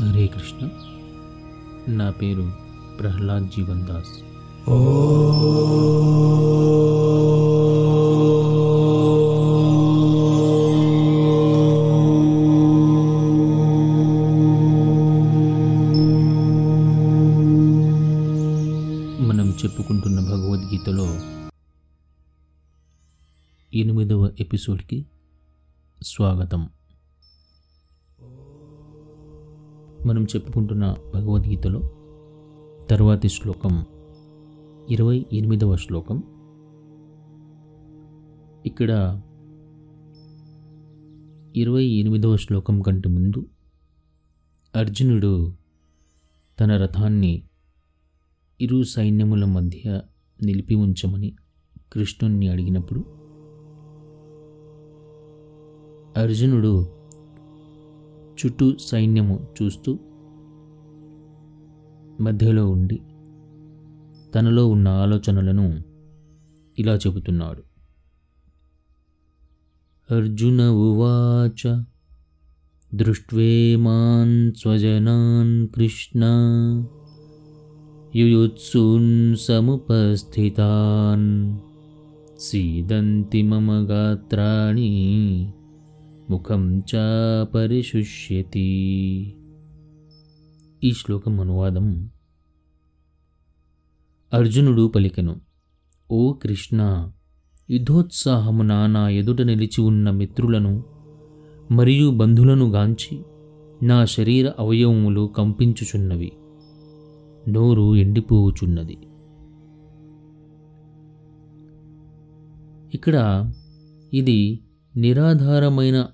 హరే కృష్ణ. నా పేరు ప్రహ్లాద్ జీవన్ దాస్. మనం చెప్పుకుంటున్న భగవద్గీతలో ఎనిమిదవ ఎపిసోడ్కి స్వాగతం. చెప్పుకుంటున్న భగవద్గీతలో తర్వాతి శ్లోకం ఇరవై ఎనిమిదవ శ్లోకం. ఇక్కడ ఇరవై ఎనిమిదవ శ్లోకం కంటే ముందు అర్జునుడు తన రథాన్ని ఇరు సైన్యముల మధ్య నిలిపి ఉంచమని కృష్ణుణ్ణి అడిగినప్పుడు అర్జునుడు చుట్టూ సైన్యము చూస్తూ మధ్యలో ఉండి తనలో ఉన్న ఆలోచనలను ఇలా చెబుతున్నాడు. అర్జున ఉవాచ దృష్ట్వేమాన్ స్వజనాన్ కృష్ణ యుయుత్సూన్ సముపస్థితాన్ సీదంతి మమ గాత్రాణి ముఖం చ పరిశుష్యతి ఈ శ్లోకం అనువాదం అర్జునుడు పలికెను ఓ కృష్ణ యుద్ధోత్సాహము నా ఎదుట నిలిచి ఉన్న మిత్రులను మరియు బంధులను గాంచి నా శరీర అవయవములు కంపించుచున్నవి. నోరు ఎండిపోవుచున్నది ఇక్కడ ఇది నిరాధారమైన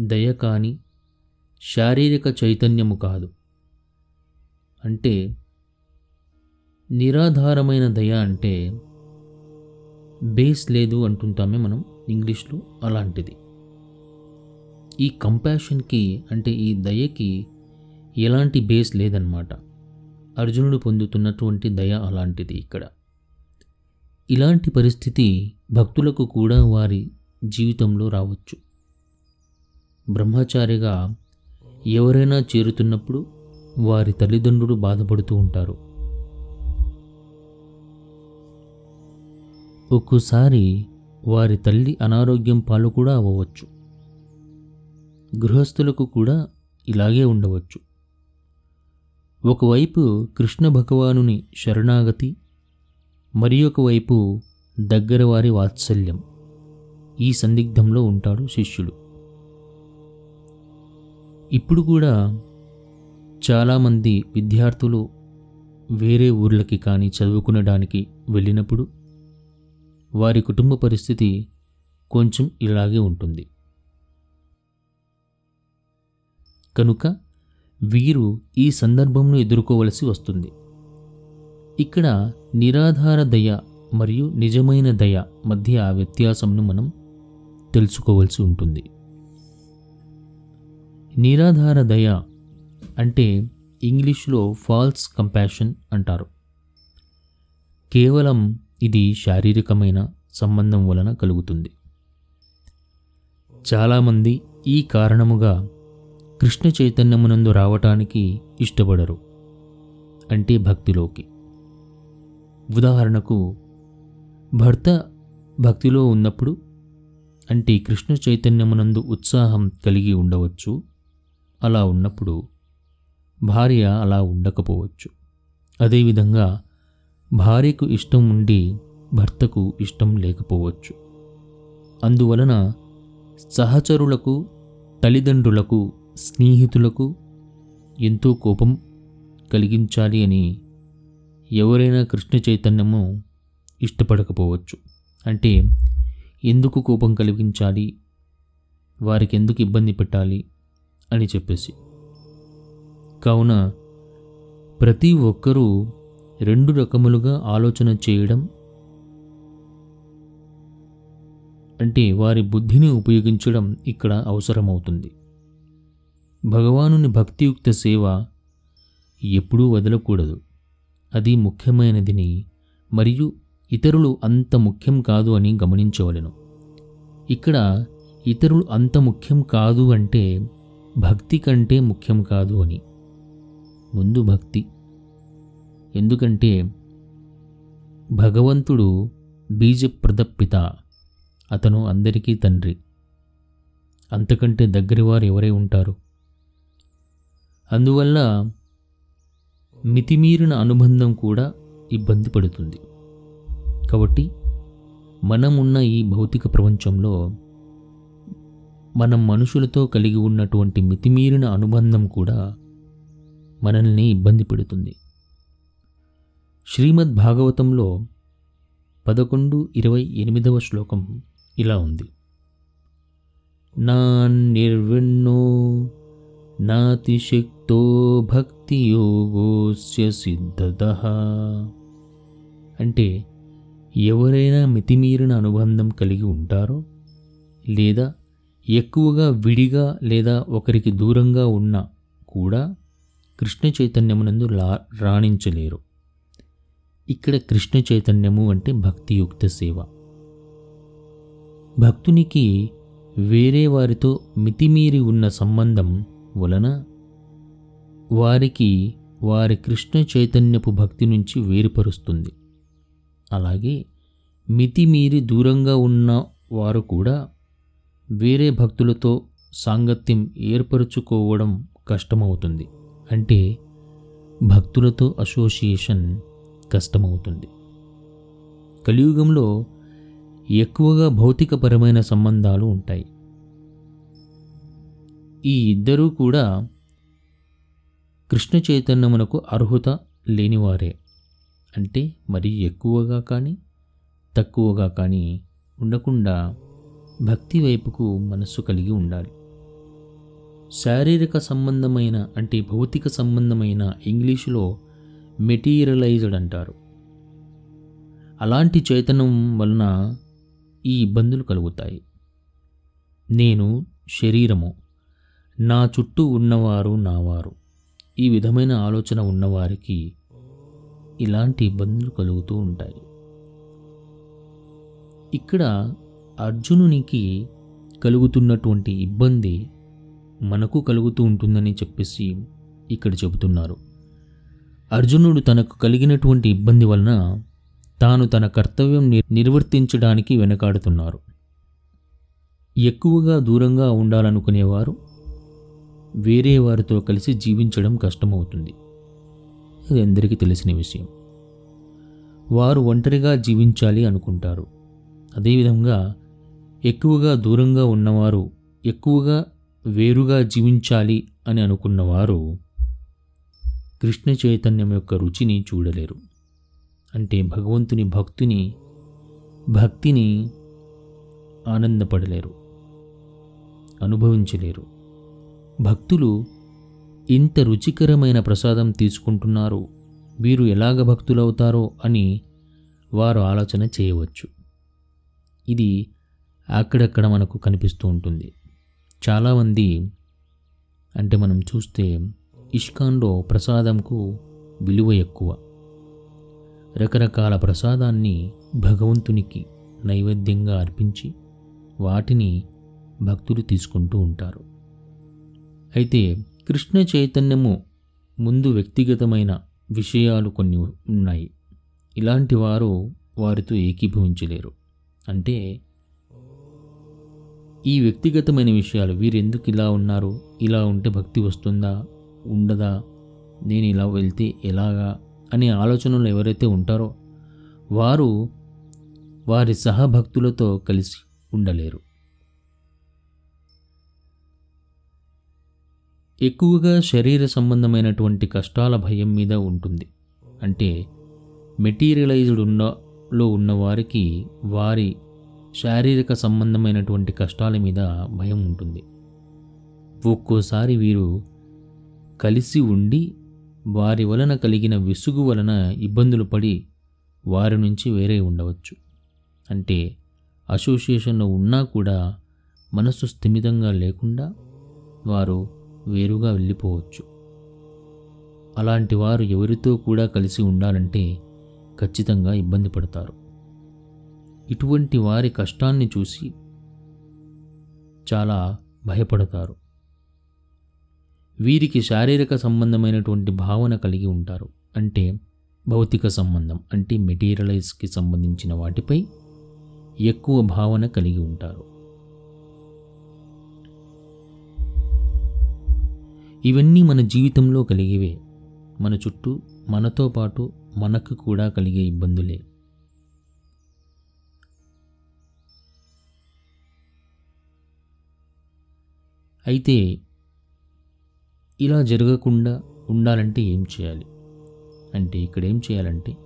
దయ కాని శారీరక చైతన్యము కాదు. అంటే నిరాధారమైన దయ అంటే బేస్ లేదు అంటుంటామే మనం ఇంగ్లీష్లో అలాంటిది. ఈ కంపాషన్కి అంటే ఈ దయకి ఎలాంటి బేస్ లేదన్నమాట అర్జునుడు పొందుతున్నటువంటి దయ అలాంటిది ఇక్కడ. ఇలాంటి పరిస్థితి భక్తులకు కూడా వారి జీవితంలో రావచ్చు. బ్రహ్మచారిగా ఎవరైనా చేరుతున్నప్పుడు వారి తల్లిదండ్రులు బాధపడుతూ ఉంటారు. ఒక్కోసారి వారి తల్లి అనారోగ్యం పాలు కూడా అవ్వవచ్చు. గృహస్థులకు కూడా ఇలాగే ఉండవచ్చు. ఒకవైపు కృష్ణ భగవానుని శరణాగతి మరి ఒకవైపు దగ్గర వారి వాత్సల్యం. ఈ సందిగ్ధంలో ఉంటాడు శిష్యుడు. ఇప్పుడు కూడా చాలామంది విద్యార్థులు వేరే ఊర్లకి కానీ చదువుకునడానికి వెళ్ళినప్పుడు వారి కుటుంబ పరిస్థితి కొంచెం ఇలాగే ఉంటుంది. కనుక వీరు ఈ సందర్భంను ఎదుర్కోవలసి వస్తుంది. ఇక్కడ నిరాధార దయ మరియు నిజమైన దయ మధ్య ఆ వ్యత్యాసంను మనం తెలుసుకోవాల్సి ఉంటుంది. నిరాధార దయ అంటే ఇంగ్లీష్లో ఫాల్స్ కంపాషన్ అంటారు. కేవలం ఇది శారీరకమైన సంబంధం వలన కలుగుతుంది. చాలామంది ఈ కారణముగా కృష్ణ చైతన్యమునందు రావటానికి ఇష్టపడరు. అంటే భక్తిలోకి. ఉదాహరణకు భర్త భక్తిలో ఉన్నప్పుడు అంటే కృష్ణ చైతన్యమునందు ఉత్సాహం కలిగి ఉండవచ్చు. అలా ఉన్నప్పుడు భార్య అలా ఉండకపోవచ్చు. అదేవిధంగా భార్యకు ఇష్టం ఉండి భర్తకు ఇష్టం లేకపోవచ్చు. అందువలన సహచరులకు తల్లిదండ్రులకు స్నేహితులకు ఎంతో కోపం కలిగించాలి అని ఎవరైనా కృష్ణ చైతన్యము ఇష్టపడకపోవచ్చు. అంటే ఎందుకు కోపం కలిగించాలి? వారికి ఎందుకు ఇబ్బంది పెట్టాలి? అని చెప్పేసి. కావున ప్రతి ఒక్కరూ రెండు రకములుగా ఆలోచన చేయడం అంటే వారి బుద్ధిని ఉపయోగించడం ఇక్కడ అవసరమవుతుంది. భగవానుని భక్తియుక్త సేవ ఎప్పుడూ వదలకూడదు. అది ముఖ్యమైనదిని మరియు ఇతరులు అంత ముఖ్యం కాదు అని గమనించవలెను. ఇక్కడ ఇతరులు అంత ముఖ్యం కాదు అంటే భక్తి కంటే ముఖ్యం కాదు అని. ముందు భక్తి. ఎందుకంటే భగవంతుడు బీజప్రదప్పిత అతను అందరికీ తండ్రి. అంతకంటే దగ్గరవారు ఎవరై ఉంటారు? అందువల్ల మితిమీరిన అనుబంధం కూడా ఇబ్బంది పడుతుంది. కాబట్టి మనం ఉన్న ఈ భౌతిక ప్రపంచంలో మనం మనుషులతో కలిగి ఉన్నటువంటి మితిమీరిన అనుబంధం కూడా మనల్ని ఇబ్బంది పెడుతుంది. శ్రీమద్ భాగవతంలో పదకొండు ఇరవై ఎనిమిదవ శ్లోకం ఇలా ఉంది. నా నిర్విన్నో నాతిశక్తో భక్తియోగోస్య సిద్ధత. అంటే ఎవరైనా మితిమీరిన అనుబంధం కలిగి ఉంటారో లేదా ఎక్కువగా విడిగా లేదా ఒకరికి దూరంగా ఉన్నా కూడా కృష్ణ చైతన్యమునందు లా రాణించలేరు. ఇక్కడ కృష్ణ చైతన్యము అంటే భక్తియుక్త సేవ. భక్తునికి వేరే వారితో మితిమీరి ఉన్న సంబంధం వలన వారికి వారి కృష్ణ చైతన్యపు భక్తి నుంచి వేరుపరుస్తుంది. అలాగే మితిమీరి దూరంగా ఉన్న వారు కూడా వేరే భక్తులతో సాంగత్యం ఏర్పరచుకోవడం కష్టమవుతుంది. అంటే భక్తులతో అసోసియేషన్ కష్టమవుతుంది. కలియుగంలో ఎక్కువగా భౌతికపరమైన సంబంధాలు ఉంటాయి. ఈ ఇద్దరూ కూడా కృష్ణ చైతన్యమునకు అర్హత లేనివారే. అంటే మరీ ఎక్కువగా కానీ తక్కువగా కానీ ఉండకుండా భక్తి వైపుకు మనస్సు కలిగి ఉండాలి. శారీరక సంబంధమైన అంటే భౌతిక సంబంధమైన ఇంగ్లీషులో మెటీరియలైజ్డ్ అంటారు. అలాంటి చైతన్యం వలన ఈ ఇబ్బందులు కలుగుతాయి. నేను శరీరము నా చుట్టూ ఉన్నవారు నావారు ఈ విధమైన ఆలోచన ఉన్నవారికి ఇలాంటి ఇబ్బందులు కలుగుతూ ఉంటాయి. ఇక్కడ అర్జునునికి కలుగుతున్నటువంటి ఇబ్బంది మనకు కలుగుతూ ఉంటుందని చెప్పేసి ఇక్కడ చెబుతున్నారు. అర్జునుడు తనకు కలిగినటువంటి ఇబ్బంది వలన తాను తన కర్తవ్యం నిర్వర్తించడానికి వెనకాడుతున్నారు. ఎక్కువగా దూరంగా ఉండాలనుకునేవారు వేరే వారితో కలిసి జీవించడం కష్టమవుతుంది. అది అందరికీ తెలిసిన విషయం. వారు ఒంటరిగా జీవించాలి అనుకుంటారు. అదేవిధంగా ఎక్కువగా దూరంగా ఉన్నవారు ఎక్కువగా వేరుగా జీవించాలి అని అనుకున్నవారు కృష్ణ చైతన్యం యొక్క రుచిని చూడలేరు. అంటే భగవంతుని భక్తుని భక్తిని ఆనందపడలేరు అనుభవించలేరు. భక్తులు ఇంత రుచికరమైన ప్రసాదం తీసుకుంటున్నారు వీరు ఎలాగ భక్తులవుతారో అని వారు ఆలోచన చేయవచ్చు. ఇది అక్కడక్కడ మనకు కనిపిస్తూ ఉంటుంది. చాలామంది అంటే మనం చూస్తే ఇష్కాన్లో ప్రసాదంకు విలువ ఎక్కువ. రకరకాల ప్రసాదాన్ని భగవంతునికి నైవేద్యంగా అర్పించి వాటిని భక్తులు తీసుకుంటూ ఉంటారు. అయితే కృష్ణ చైతన్యము ముందు వ్యక్తిగతమైన విషయాలు కొన్ని ఉన్నాయి. ఇలాంటి వారు వారితో ఏకీభవించలేరు. అంటే ఈ వ్యక్తిగతమైన విషయాలు వీరెందుకు ఇలా ఉన్నారు? ఇలా ఉంటే భక్తి వస్తుందా? ఉండదా? నేను ఇలా వెళ్తే ఎలాగా? అనే ఆలోచనలు ఎవరైతే ఉంటారో వారు వారి సహభక్తులతో కలిసి ఉండలేరు. ఎక్కువగా శరీర సంబంధమైనటువంటి కష్టాల భయం మీద ఉంటుంది. అంటే మెటీరియలైజ్డ్ ఉన్నలో ఉన్నవారికి వారి శారీరక సంబంధమైనటువంటి కష్టాల మీద భయం ఉంటుంది. ఒక్కోసారి వీరు కలిసి ఉండి వారి వలన కలిగిన విసుగు వలన ఇబ్బందులు పడి వారి నుంచి వేరే ఉండవచ్చు. అంటే అసోసియేషన్లో ఉన్నా కూడా మనసు స్థిమితంగా లేకుండా వారు వేరుగా వెళ్ళిపోవచ్చు. అలాంటి వారు ఎవరితో కూడా కలిసి ఉండాలంటే ఖచ్చితంగా ఇబ్బంది పడతారు. ఇటువంటి వారి కష్టాన్ని చూసి చాలా భయపడతారు. వీరికి శారీరక సంబంధమైనటువంటి భావన కలిగి ఉంటారు. అంటే భౌతిక సంబంధం అంటే మెటీరియలైజ్కి సంబంధించిన వాటిపై ఎక్కువ భావన కలిగి ఉంటారు. ఇవన్నీ మన జీవితంలో కలిగేవే. మన చుట్టూ మనతో పాటు మనకు కూడా కలిగే ఇబ్బందులే. అయితే ఇలా జరగకుండా ఉండాలంటే ఏం చేయాలి? అంటే ఇక్కడ ఏం చేయాలంటే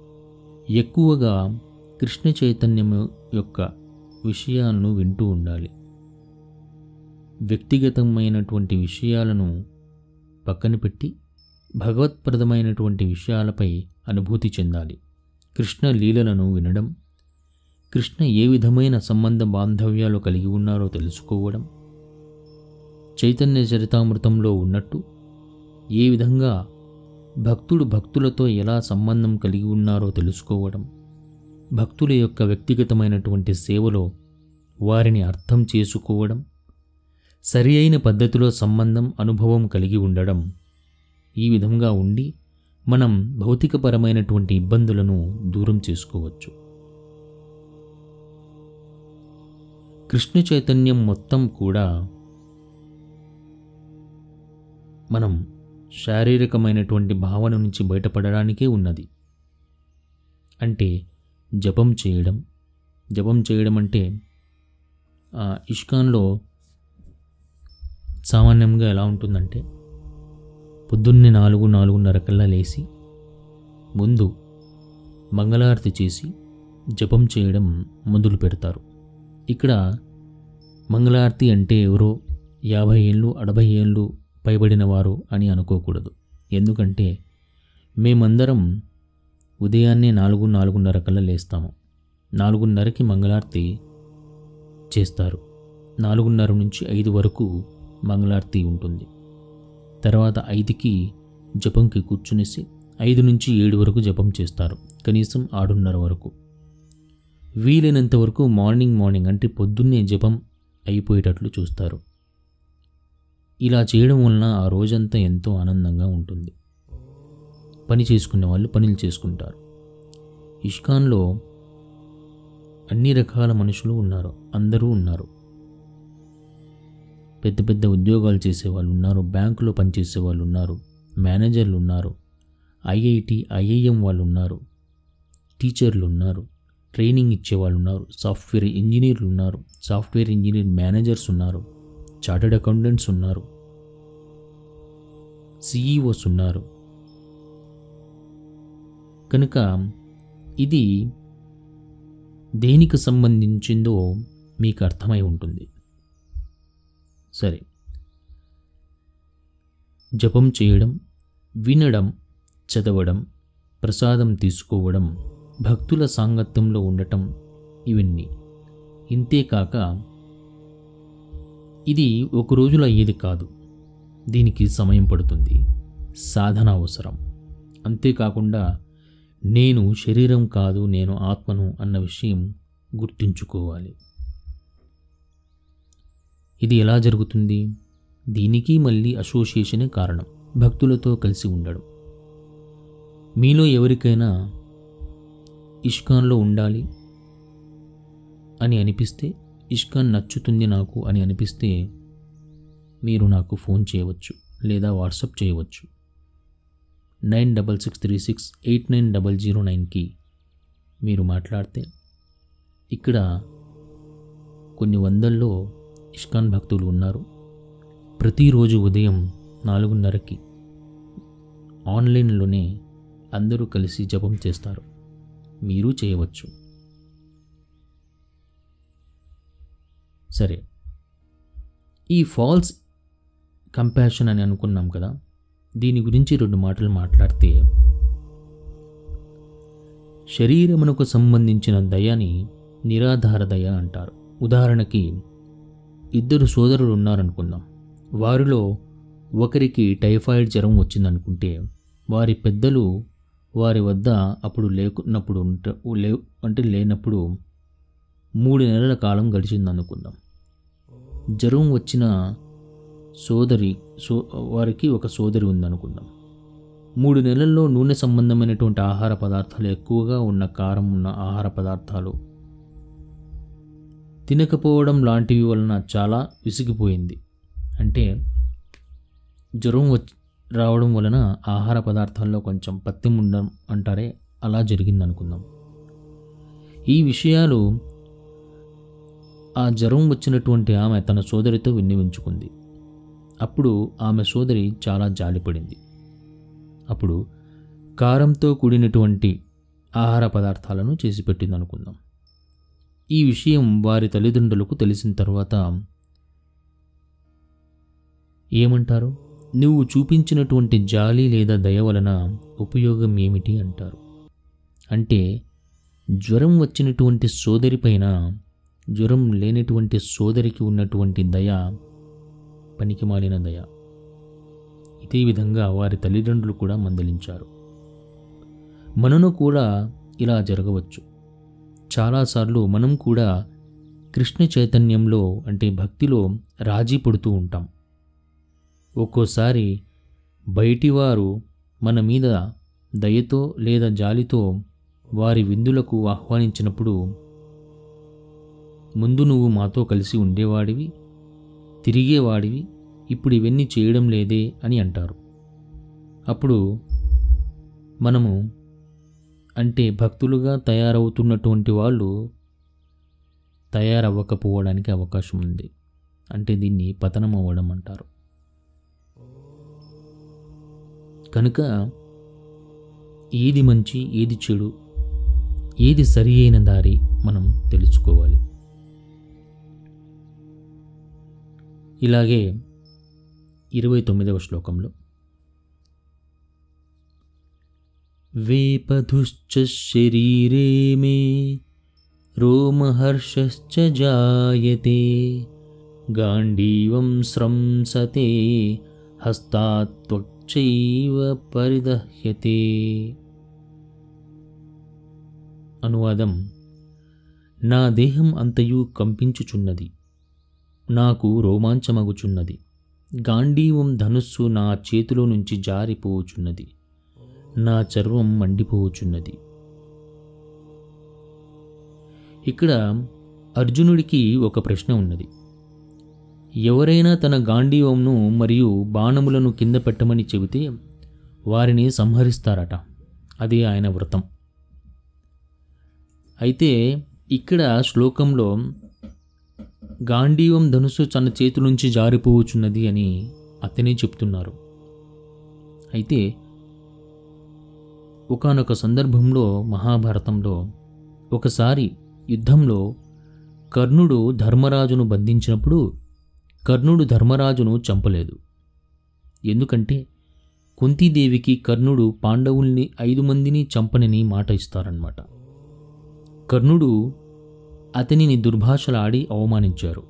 ఎక్కువగా కృష్ణ చైతన్యం యొక్క విషయాలను వింటూ ఉండాలి. వ్యక్తిగతమైనటువంటి విషయాలను పక్కన పెట్టి భగవత్ప్రదమైనటువంటి విషయాలపై అనుభూతి చెందాలి. కృష్ణ లీలలను వినడం కృష్ణ ఏ విధమైన సంబంధ బాంధవ్యాలు కలిగి ఉన్నారో తెలుసుకోవడం చైతన్య చరితామృతంలో ఉన్నట్టు ఏ విధంగా భక్తుడు భక్తులతో ఎలా సంబంధం కలిగి ఉన్నారో తెలుసుకోవడం భక్తుల యొక్క వ్యక్తిగతమైనటువంటి సేవలో వారిని అర్థం చేసుకోవడం సరి అయిన పద్ధతిలో సంబంధం అనుభవం కలిగి ఉండడం ఈ విధంగా ఉండి మనం భౌతికపరమైనటువంటి ఇబ్బందులను దూరం చేసుకోవచ్చు. కృష్ణ చైతన్యం మొత్తం కూడా మనం శారీరకమైనటువంటి భావన నుంచి బయటపడడానికే ఉన్నది. అంటే జపం చేయడం. జపం చేయడం అంటే ఆ, ఇష్కాన్లో సామాన్యంగా ఎలా ఉంటుందంటే పొద్దున్నే నాలుగు నాలుగున్నర కల్లా లేచి ముందు మంగళారతి చేసి జపం చేయడం మొదలు పెడతారు. ఇక్కడ మంగళారతి అంటే ఎవరో యాభై ఏళ్ళు అరవై ఏళ్ళు పైబడినవారు అని అనుకోకూడదు. ఎందుకంటే మేమందరం ఉదయాన్నే నాలుగు నాలుగున్నర కల్లా లేస్తాము. నాలుగున్నరకి మంగళారతి చేస్తారు. నాలుగున్నర నుంచి ఐదు వరకు మంగళారతి ఉంటుంది. తర్వాత ఐదుకి జపంకి కూర్చునేసి ఐదు నుంచి ఏడు వరకు జపం చేస్తారు. కనీసం ఆరున్నర వరకు. వీలైనంత వరకు మార్నింగ్ మార్నింగ్ అంటే పొద్దున్నే జపం అయిపోయేటట్లు చూస్తారు. ఇలా చేయడం వలన ఆ రోజంతా ఎంతో ఆనందంగా ఉంటుంది. పని చేసుకునే వాళ్ళు పనులు చేసుకుంటారు. ఇష్కాన్లో అన్ని రకాల మనుషులు ఉన్నారు. అందరూ ఉన్నారు. పెద్ద పెద్ద ఉద్యోగాలు చేసేవాళ్ళు ఉన్నారు. బ్యాంకులో పనిచేసే వాళ్ళు ఉన్నారు. మేనేజర్లు ఉన్నారు. ఐఐటి ఐఐఎం వాళ్ళు ఉన్నారు. టీచర్లు ఉన్నారు. ట్రైనింగ్ ఇచ్చేవాళ్ళు ఉన్నారు. సాఫ్ట్వేర్ ఇంజనీర్లు ఉన్నారు. సాఫ్ట్వేర్ ఇంజనీర్ మేనేజర్స్ ఉన్నారు. చార్టెడ్ అకౌంటెంట్స్ ఉన్నారు. సిఈఓస్ ఉన్నారు కనుక ఇది దేనికి సంబంధించిందో మీకు అర్థమై ఉంటుంది. సరే. జపం చేయడం వినడం చదవడం ప్రసాదం తీసుకోవడం భక్తుల సాంగత్యంలో ఉండటం ఇవన్నీ. ఇంతేకాక ఇది ఒక రోజులో అయ్యేది కాదు. దీనికి సమయం పడుతుంది. సాధన అవసరం. అంతేకాకుండా నేను శరీరం కాదు నేను ఆత్మను అన్న విషయం గుర్తుంచుకోవాలి. ఇది ఎలా జరుగుతుంది? దీనికి మళ్ళీ అసోసియేషనే కారణం. భక్తులతో కలిసి ఉండడం. మీలో ఎవరికైనా ఇష్కాన్లో ఉండాలి అని అనిపిస్తే ఇష్కాన్ నచ్చుతుంది నాకు అని అనిపిస్తే మీరు నాకు ఫోన్ చేయవచ్చు లేదా వాట్సాప్ చేయవచ్చు. Nine double six three six eight nine double zero నైన్కి మీరు మాట్లాడితే ఇక్కడ కొన్ని వందల్లో ఇష్కాన్ భక్తులు ఉన్నారు. ప్రతిరోజు ఉదయం నాలుగున్నరకి ఆన్లైన్లోనే అందరూ కలిసి జపం చేస్తారు. మీరు చేయవచ్చు. సరే. ఈ ఫాల్స్ కంపాషన్ అని అనుకున్నాం కదా దీని గురించి రెండు మాటలు మాట్లాడితే శరీరమునకు సంబంధించిన దయని నిరాధార దయ అంటారు. ఉదాహరణకి ఇద్దరు సోదరులు ఉన్నారనుకుందాం. వారిలో ఒకరికి టైఫాయిడ్ జ్వరం వచ్చిందనుకుంటే వారి పెద్దలు వారి వద్ద అప్పుడు లేకున్నప్పుడు లే అంటే లేనప్పుడు మూడు నెలల కాలం గడిచిందనుకుందాం. జ్వరం వచ్చిన సోదరి సో వారికి ఒక సోదరి ఉందనుకుందాం. మూడు నెలల్లో నూనె సంబంధమైనటువంటి ఆహార పదార్థాలు ఎక్కువగా ఉన్న కారం ఉన్న ఆహార పదార్థాలు తినకపోవడం లాంటివి వలన చాలా విసిగిపోయింది. అంటే జ్వరం వచ్చి రావడం వలన ఆహార పదార్థాల్లో కొంచెం పత్యం ఉండడం అంటారే అలా జరిగింది అనుకుందాం ఈ విషయాలు ఆ జ్వరం వచ్చినటువంటి ఆమె తన సోదరితో విన్నవించుకుంది. అప్పుడు ఆమె సోదరి చాలా జాలిపడింది. అప్పుడు కారంతో కూడినటువంటి ఆహార పదార్థాలను చేసి పెట్టింది అనుకుందాం ఈ విషయం వారి తల్లిదండ్రులకు తెలిసిన తర్వాత ఏమంటారు? నువ్వు చూపించినటువంటి జాలి లేదా దయ వలన ఉపయోగం ఏమిటి అంటారు. అంటే జ్వరం వచ్చినటువంటి సోదరి పైన జ్వరం లేనటువంటి సోదరికి ఉన్నటువంటి దయ పనికిమాలిన దయ ఇదే విధంగా వారి తల్లిదండ్రులు కూడా మందలించారు. మనను కూడా ఇలా జరగవచ్చు. చాలాసార్లు మనం కూడా కృష్ణ చైతన్యంలో అంటే భక్తిలో రాజీ పడుతూ ఉంటాం. ఒక్కోసారి బయటివారు మన మీద దయతో లేదా జాలితో వారి విందులకు ఆహ్వానించినప్పుడు ముందు నువ్వు మాతో కలిసి ఉండేవాడివి తిరిగేవాడివి ఇప్పుడు ఇవన్నీ చేయడం లేదే అని అంటారు. అప్పుడు మనము అంటే భక్తులుగా తయారవుతున్నటువంటి వాళ్ళు తయారవ్వకపోవడానికి అవకాశం ఉంది. అంటే దీన్ని పతనం అవ్వడం అంటారు. కనుక ఏది మంచి ఏది చెడు ఏది సరి అయిన దారి మనం తెలుసుకోవాలి. ఇలాగే ఇరవై తొమ్మిదవ శ్లోకంలో. వేపధుశ్చ శరీరే మే రోమహర్షశ్చ జాయతే గాంధీవం స్రంసతే హస్తాత్వచ్చైవ పరిదహ్యతే. అనువాదం నా దేహం అంతయు కంపించుచున్నది. నాకు రోమాంచమగుచున్నది. గాంధీవం ధనుస్సు నా చేతిలో నుంచి జారిపోవుచున్నది నా చర్మం మండిపోవుచున్నది ఇక్కడ అర్జునుడికి ఒక ప్రశ్న ఉన్నది. ఎవరైనా తన గాంధీవంను మరియు బాణములను కింద పెట్టమని చెబితే వారిని సంహరిస్తారట. అది ఆయన వ్రతం. అయితే ఇక్కడ శ్లోకంలో గాంధీవం ధనుసు తన చేతి నుంచి జారిపోవచ్చున్నది అని అతనే చెప్తున్నారు. అయితే ఒకానొక సందర్భంలో మహాభారతంలో ఒకసారి యుద్ధంలో కర్ణుడు ధర్మరాజును బంధించినప్పుడు కర్ణుడు ధర్మరాజును చంపలేదు. ఎందుకంటే కుంతీదేవికి కర్ణుడు పాండవుల్ని ఐదు మందిని చంపనని మాట ఇస్తారన్నమాట. కర్ణుడు అతనిని దుర్భాషలాడి అవమానించారు.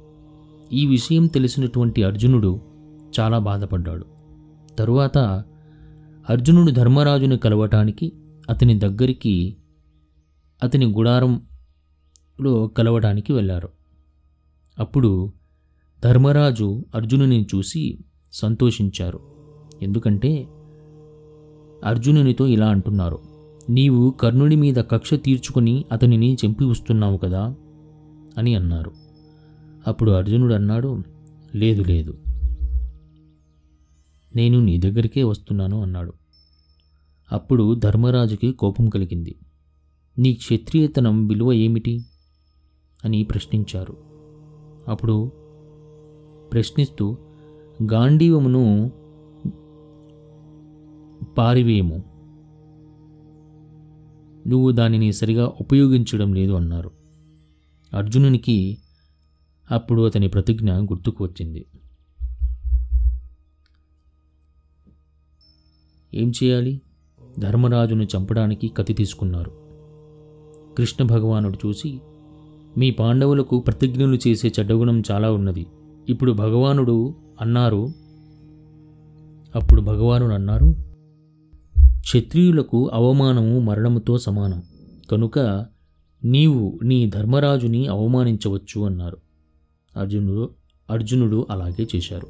ఈ విషయం తెలిసినటువంటి అర్జునుడు చాలా బాధపడ్డాడు. తరువాత అర్జునుడు ధర్మరాజుని కలవటానికి అతని దగ్గరికి అతని గుడారంలో కలవటానికి వెళ్ళారు. అప్పుడు ధర్మరాజు అర్జునుని చూసి సంతోషించారు. ఎందుకంటే అర్జునునితో ఇలా అంటున్నారు నీవు కర్ణుడి మీద కక్ష తీర్చుకొని అతనిని చంపి వస్తున్నావు కదా అని అన్నారు. అప్పుడు అర్జునుడు అన్నాడు లేదు లేదు. నేను నీ దగ్గరికే వస్తున్నాను అన్నాడు. అప్పుడు ధర్మరాజుకి కోపం కలిగింది. నీ క్షత్రియతనం విలువ ఏమిటి? అని ప్రశ్నించారు. అప్పుడు ప్రశ్నిస్తూ గాంధీవమును పారివేయము. నువ్వు దానిని సరిగా ఉపయోగించడం లేదు అన్నారు. అర్జునునికి అప్పుడు అతని ప్రతిజ్ఞ గుర్తుకు వచ్చింది. ఏం చేయాలి? ధర్మరాజును చంపడానికి కత్తి తీసుకున్నారు. కృష్ణ భగవానుడు చూసి మీ పాండవులకు ప్రతిజ్ఞలు చేసే చెడ్డగుణం చాలా ఉన్నది. ఇప్పుడు భగవానుడు అన్నారు అప్పుడు భగవానుడు అన్నారు క్షత్రియులకు అవమానము మరణముతో సమానం. కనుక నీవు నీ ధర్మరాజుని అవమానించవచ్చు అన్నారు. అర్జునుడు అర్జునుడు అలాగే చేశారు.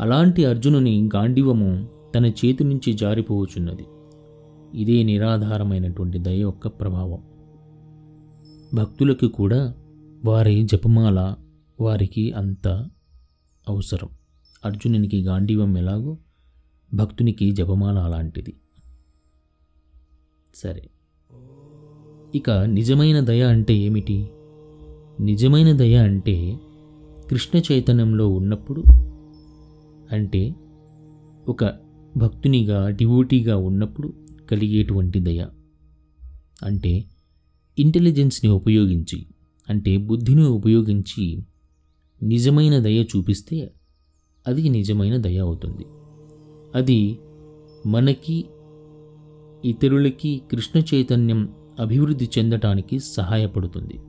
అలాంటి అర్జునుని గాంధీవము తన చేతి నుంచి జారిపోవచున్నది ఇదే నిరాధారమైనటువంటి దయ యొక్క ప్రభావం. భక్తులకు కూడా వారి జపమాల వారికి అంత అవసరం. అర్జునునికి గాంధీవం ఎలాగో భక్తునికి జపమాల అలాంటిది. సరే. ఇక నిజమైన దయ అంటే ఏమిటి? నిజమైన దయ అంటే కృష్ణ చైతన్యంలో ఉన్నప్పుడు అంటే ఒక భక్తునిగా డివోటీగా ఉన్నప్పుడు కలిగేటువంటి దయ. అంటే ఇంటెలిజెన్స్ని ఉపయోగించి అంటే బుద్ధిని ఉపయోగించి నిజమైన దయ చూపిస్తే అది నిజమైన దయ అవుతుంది. అది మనకి ఇతరులకి కృష్ణ చైతన్యం అభివృద్ధి చెందటానికి సహాయపడుతుంది.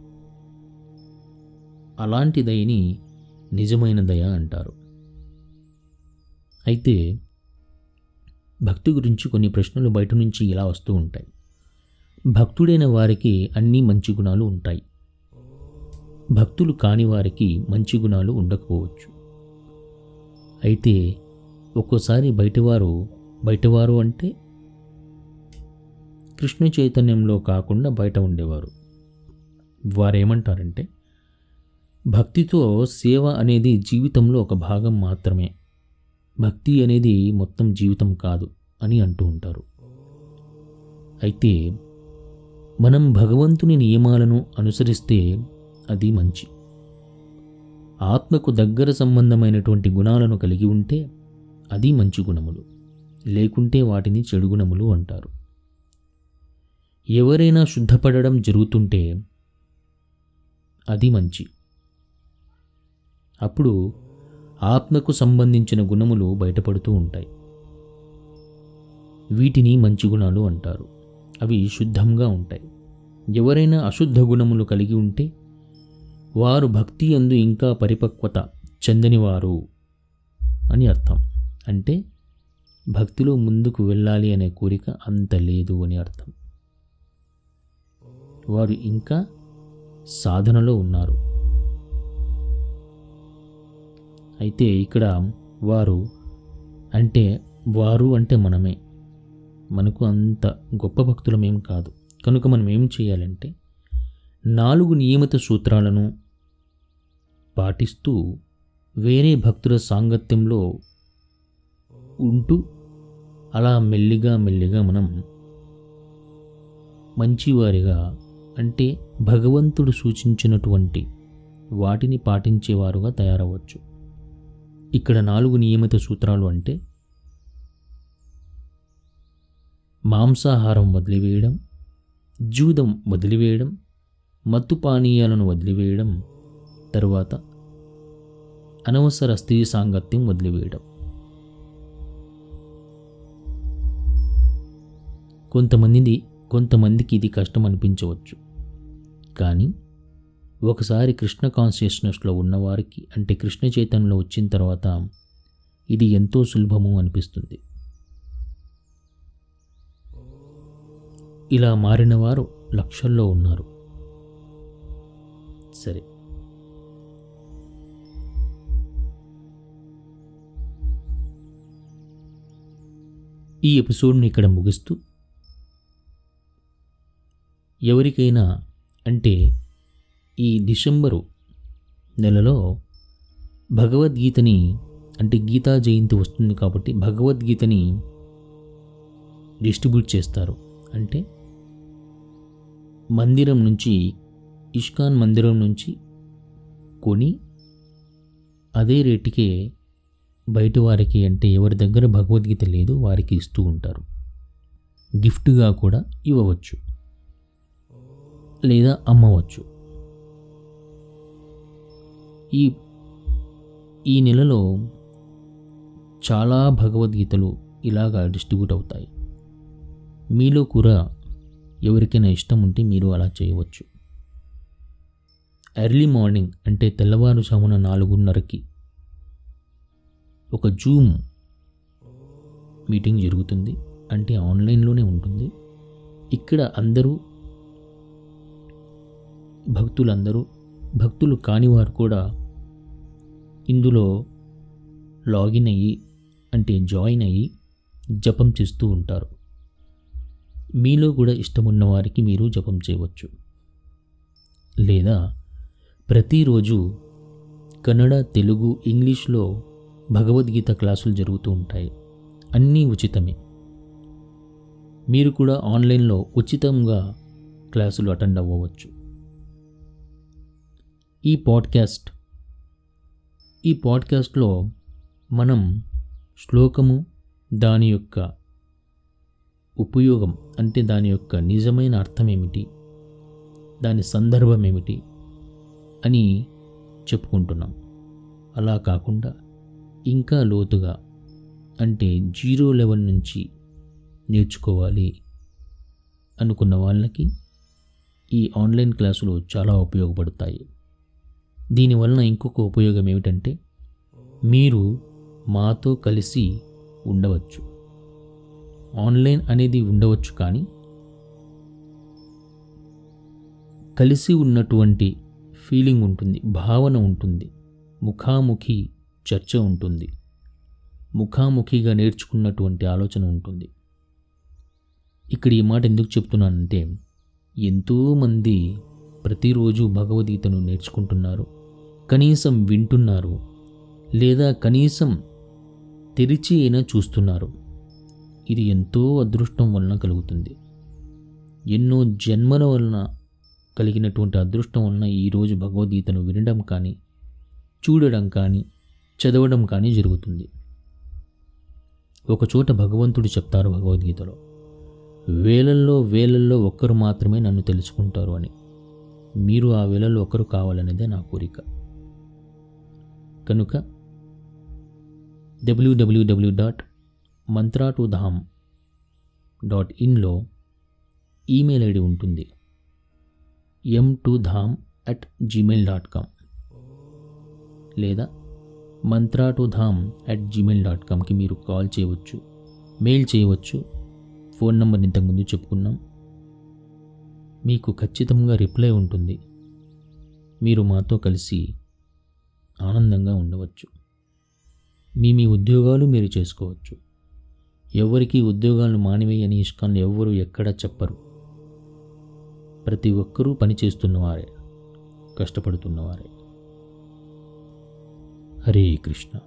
అలాంటి దయని నిజమైన దయ అంటారు. అయితే భక్తి గురించి కొన్ని ప్రశ్నలు బయట నుంచి ఇలా వస్తూ ఉంటాయి. భక్తుడైన వారికి అన్ని మంచి గుణాలు ఉంటాయి. భక్తులు కాని వారికి మంచి గుణాలు ఉండకపోవచ్చు. అయితే ఒక్కోసారి బయటవారు బయటవారు అంటే కృష్ణ చైతన్యంలో కాకుండా బయట ఉండేవారు. వారేమంటారంటే భక్తితో సేవ అనేది జీవితంలో ఒక భాగం మాత్రమే. భక్తి అనేది మొత్తం జీవితం కాదు అని అంటూ ఉంటారు. అయితే మనం భగవంతుని నియమాలను అనుసరిస్తే అది మంచి. ఆత్మకు దగ్గర సంబంధమైనటువంటి గుణాలను కలిగి ఉంటే అది మంచి గుణములు. లేకుంటే వాటిని చెడు గుణములు అంటారు. ఎవరైనా శుద్ధపడడం జరుగుతుంటే అది మంచి. అప్పుడు ఆత్మకు సంబంధించిన గుణములు బయటపడుతూ ఉంటాయి. వీటిని మంచి గుణాలు అంటారు. అవి శుద్ధంగా ఉంటాయి. ఎవరైనా అశుద్ధ గుణములు కలిగి ఉంటే వారు భక్తి అందు ఇంకా పరిపక్వత చెందనివారు అని అర్థం. అంటే భక్తిలో ముందుకు వెళ్ళాలి అనే కోరిక అంత లేదు అని అర్థం. వారు ఇంకా సాధనలో ఉన్నారు. అయితే ఇక్కడ వారు అంటే వారు అంటే మనమే. మనకు అంత గొప్ప భక్తులమేం కాదు. కనుక మనం ఏం చేయాలంటే నాలుగు నియమిత సూత్రాలను పాటిస్తూ వేరే భక్తుల సాంగత్యంలో ఉంటూ అలా మెల్లిగా మెల్లిగా మనం మంచివారిగా అంటే భగవంతుడు సూచించినటువంటి వాటిని పాటించేవారుగా తయారవచ్చు. ఇక్కడ నాలుగు నియమిత సూత్రాలు అంటే మాంసాహారం వదిలివేయడం జూదం వదిలివేయడం మత్తు పానీయాలను వదిలివేయడం తరువాత అనవసర స్త్రీ సాంగత్యం వదిలివేయడం. కొంతమందిది కొంతమందికి ఇది కష్టం అనిపించవచ్చు. కానీ ఒకసారి కృష్ణ కాన్షియస్నెస్లో ఉన్నవారికి అంటే కృష్ణ చైతన్యంలో వచ్చిన తర్వాత ఇది ఎంతో సులభము అనిపిస్తుంది. ఇలా మారినవారు లక్షల్లో ఉన్నారు. సరే. ఈ ఎపిసోడ్ని ఇక్కడ ముగిస్తూ ఎవరికైనా అంటే ఈ డిసెంబరు నెలలో భగవద్గీతని అంటే గీతా జయంతి వస్తుంది కాబట్టి భగవద్గీతని డిస్ట్రిబ్యూట్ చేస్తారు. అంటే మందిరం నుంచి ఇష్కాన్ మందిరం నుంచి కొని అదే రేటుకే బయట వారికి అంటే ఎవరి దగ్గర భగవద్గీత లేదు వారికి ఇస్తూ ఉంటారు. గిఫ్ట్గా కూడా ఇవ్వవచ్చు. లేదా అమ్మవచ్చు. ఈ ఈ నెలలో చాలా భగవద్గీతలు ఇలాగా డిస్ట్రిబ్యూట్ అవుతాయి. మీలో కూడా ఎవరికైనా ఇష్టం ఉంటే మీరు అలా చేయవచ్చు. ఎర్లీ మార్నింగ్ అంటే తెల్లవారుజామున నాలుగున్నరకి ఒక జూమ్ మీటింగ్ జరుగుతుంది. అంటే ఆన్లైన్లోనే ఉంటుంది. ఇక్కడ అందరూ భక్తులందరూ భక్తులు కానివారు కూడా ఇందులో లాగిన్ అయ్యి అంటే జాయిన్ అయ్యి జపం చేస్తూ ఉంటారు. మీలో కూడా ఇష్టమున్న వారికి మీరు జపం చేయవచ్చు. లేదా ప్రతిరోజు కన్నడ తెలుగు ఇంగ్లీష్లో భగవద్గీత క్లాసులు జరుగుతూ ఉంటాయి. అన్నీ ఉచితమే. మీరు కూడా ఆన్లైన్లో ఉచితంగా క్లాసులు అటెండ్ అవ్వవచ్చు. ఈ పాడ్కాస్ట్. ఈ పాడ్కాస్ట్లో మనం శ్లోకము దాని యొక్క ఉపయోగం అంటే దాని యొక్క నిజమైన అర్థం ఏమిటి దాని సందర్భం ఏమిటి అని చెప్పుకుంటున్నాం. అలా కాకుండా ఇంకా లోతుగా అంటే జీరో లెవెల్ నుంచి నేర్చుకోవాలి అనుకున్న వాళ్ళకి ఈ ఆన్లైన్ క్లాసులు చాలా ఉపయోగపడతాయి. దీనివలన ఇంకొక ఉపయోగం ఏమిటంటే మీరు మాతో కలిసి ఉండవచ్చు. ఆన్లైన్ అనేది ఉండవచ్చు కానీ కలిసి ఉన్నటువంటి ఫీలింగ్ ఉంటుంది భావన ఉంటుంది ముఖాముఖి చర్చ ఉంటుంది ముఖాముఖిగా నేర్చుకున్నటువంటి ఆలోచన ఉంటుంది. ఇక్కడ ఈ మాట ఎందుకు చెప్తున్నానంటే ఎంతోమంది ప్రతిరోజు భగవద్గీతను నేర్చుకుంటున్నారు. కనీసం వింటున్నారు లేదా కనీసం తెరిచి అయినా చూస్తున్నారు. ఇది ఎంతో అదృష్టం వలన కలుగుతుంది. ఎన్నో జన్మల వలన కలిగినటువంటి అదృష్టం వలన ఈరోజు భగవద్గీతను వినడం కానీ చూడడం కానీ చదవడం కానీ జరుగుతుంది. ఒకచోట భగవంతుడు చెప్తారు భగవద్గీతలో వేలల్లో వేలల్లో ఒక్కరు మాత్రమే నన్ను తెలుసుకుంటారు అని. మీరు ఆ వేళల్లో ఒకరు కావాలనేదే నా కోరిక. కనుక WWW dot Mantra to Dham dot ఇన్లో email ID ఉంటుంది. M to Dham at Gmail dot com లేదా Mantra to Dham at Gmail dot కామ్కి మీరు కాల్ చేయవచ్చు మెయిల్ చేయవచ్చు. ఫోన్ నెంబర్ ఇంతకుముందు చెప్పుకున్నాం. మీకు ఖచ్చితంగా రిప్లై ఉంటుంది. మీరు మాతో కలిసి ఆనందంగా ఉండవచ్చు. మీ మీ ఉద్యోగాలు మీరు చేసుకోవచ్చు. ఎవరికీ ఉద్యోగాలను మానివేయని ఇష్కాన్ని ఎవ్వరూ ఎక్కడా చెప్పరు. ప్రతి ఒక్కరూ పని చేస్తున్నవారే కష్టపడుతున్నవారే. హరే కృష్ణ.